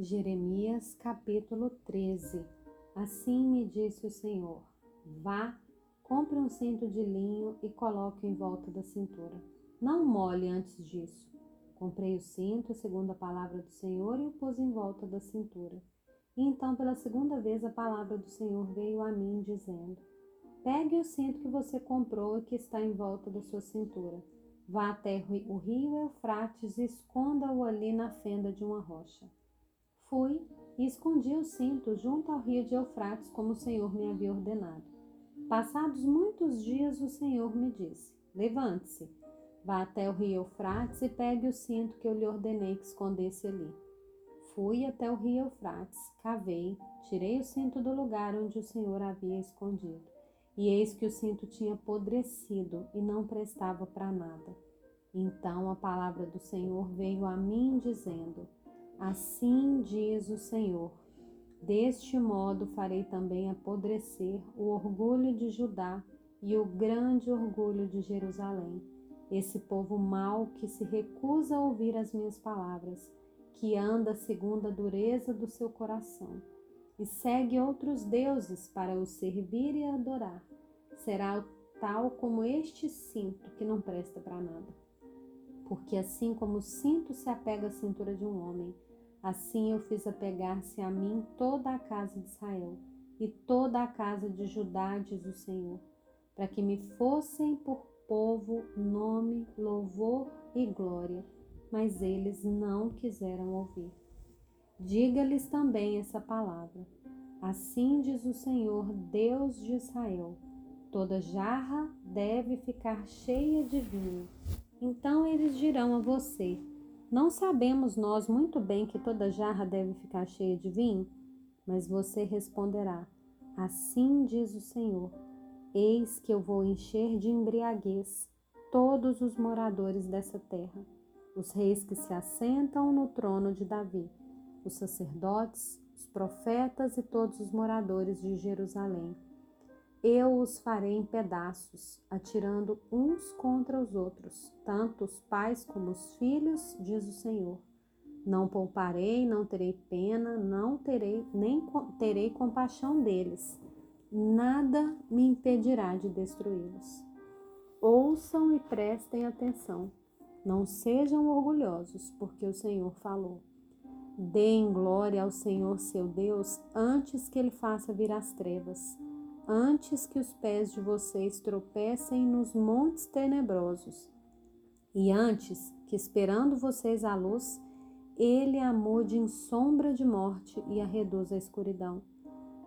Jeremias capítulo 13 Assim me disse o Senhor: Vá, compre um cinto de linho e coloque em volta da cintura. Não molhe antes disso. Comprei o cinto, segundo a palavra do Senhor, e o pus em volta da cintura. E então, pela segunda vez, a palavra do Senhor veio a mim, dizendo: Pegue o cinto que você comprou e que está em volta da sua cintura. Vá até o rio Eufrates e esconda-o ali na fenda de uma rocha. Fui e escondi o cinto junto ao rio de Eufrates, como o Senhor me havia ordenado. Passados muitos dias, o Senhor me disse: Levante-se, vá até o rio Eufrates e pegue o cinto que eu lhe ordenei que escondesse ali. Fui até o rio Eufrates, cavei, tirei o cinto do lugar onde o Senhor havia escondido. E eis que o cinto tinha apodrecido e não prestava para nada. Então a palavra do Senhor veio a mim, dizendo: Assim diz o Senhor: Deste modo farei também apodrecer o orgulho de Judá e o grande orgulho de Jerusalém, esse povo mau que se recusa a ouvir as minhas palavras, que anda segundo a dureza do seu coração, e segue outros deuses para os servir e adorar. Será tal como este cinto que não presta para nada. Porque assim como o cinto se apega à cintura de um homem, Assim eu fiz apegar-se a mim toda a casa de Israel e toda a casa de Judá, diz o Senhor, para que me fossem por povo, nome, louvor e glória, mas eles não quiseram ouvir. Diga-lhes também essa palavra. Assim diz o Senhor, Deus de Israel: toda jarra deve ficar cheia de vinho. Então eles dirão a você: não sabemos nós muito bem que toda jarra deve ficar cheia de vinho? Mas você responderá: Assim diz o Senhor: Eis que eu vou encher de embriaguez todos os moradores dessa terra, os reis que se assentam no trono de Davi, os sacerdotes, os profetas e todos os moradores de Jerusalém eu os farei em pedaços, atirando uns contra os outros, tanto os pais como os filhos, diz o Senhor. Não pouparei, não terei pena, não terei nem terei compaixão deles. Nada me impedirá de destruí-los. Ouçam e prestem atenção. Não sejam orgulhosos, porque o Senhor falou. Deem glória ao Senhor seu Deus antes que ele faça vir as trevas antes que os pés de vocês tropecem nos montes tenebrosos, e antes que, esperando vocês a luz, ele a mude em sombra de morte e a reduza à escuridão.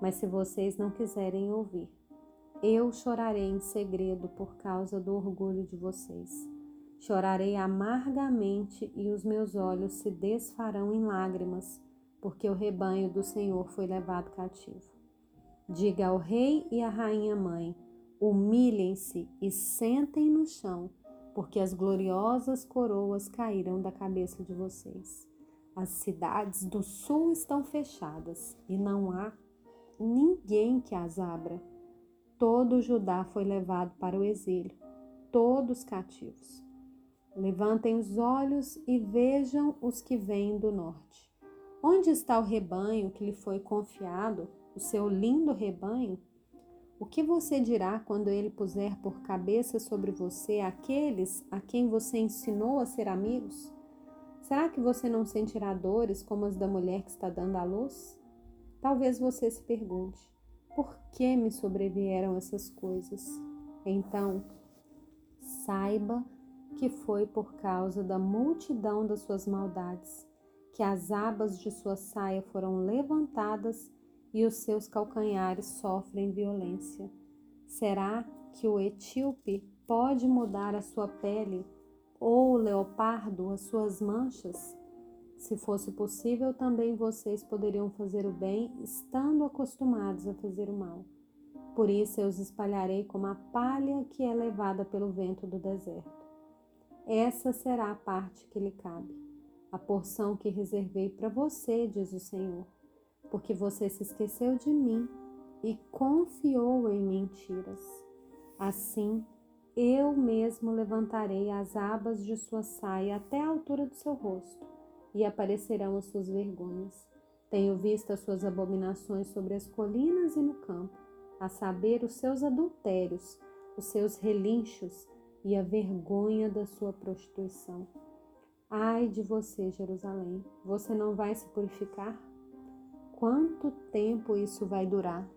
Mas se vocês não quiserem ouvir, eu chorarei em segredo por causa do orgulho de vocês. Chorarei amargamente e os meus olhos se desfarão em lágrimas, porque o rebanho do Senhor foi levado cativo. Diga ao rei e à rainha mãe: humilhem-se e sentem no chão, porque as gloriosas coroas caíram da cabeça de vocês. As cidades do sul estão fechadas e não há ninguém que as abra. Todo Judá foi levado para o exílio, todos cativos. Levantem os olhos e vejam os que vêm do norte. Onde está o rebanho que lhe foi confiado? O seu lindo rebanho, o que você dirá quando ele puser por cabeça sobre você aqueles a quem você ensinou a ser amigos? Será que você não sentirá dores como as da mulher que está dando à luz? Talvez você se pergunte: por que me sobrevieram essas coisas? Então, saiba que foi por causa da multidão das suas maldades que as abas de sua saia foram levantadas e os seus calcanhares sofrem violência. Será que o etíope pode mudar a sua pele ou o leopardo as suas manchas? Se fosse possível, também vocês poderiam fazer o bem, estando acostumados a fazer o mal. Por isso eu os espalharei como a palha que é levada pelo vento do deserto. Essa será a parte que lhe cabe, a porção que reservei para você, diz o Senhor porque você se esqueceu de mim e confiou em mentiras. Assim, eu mesmo levantarei as abas de sua saia até a altura do seu rosto, e aparecerão as suas vergonhas. Tenho visto as suas abominações sobre as colinas e no campo, a saber, os seus adultérios, os seus relinchos e a vergonha da sua prostituição. Ai de você, Jerusalém, você não vai se purificar? Quanto tempo isso vai durar?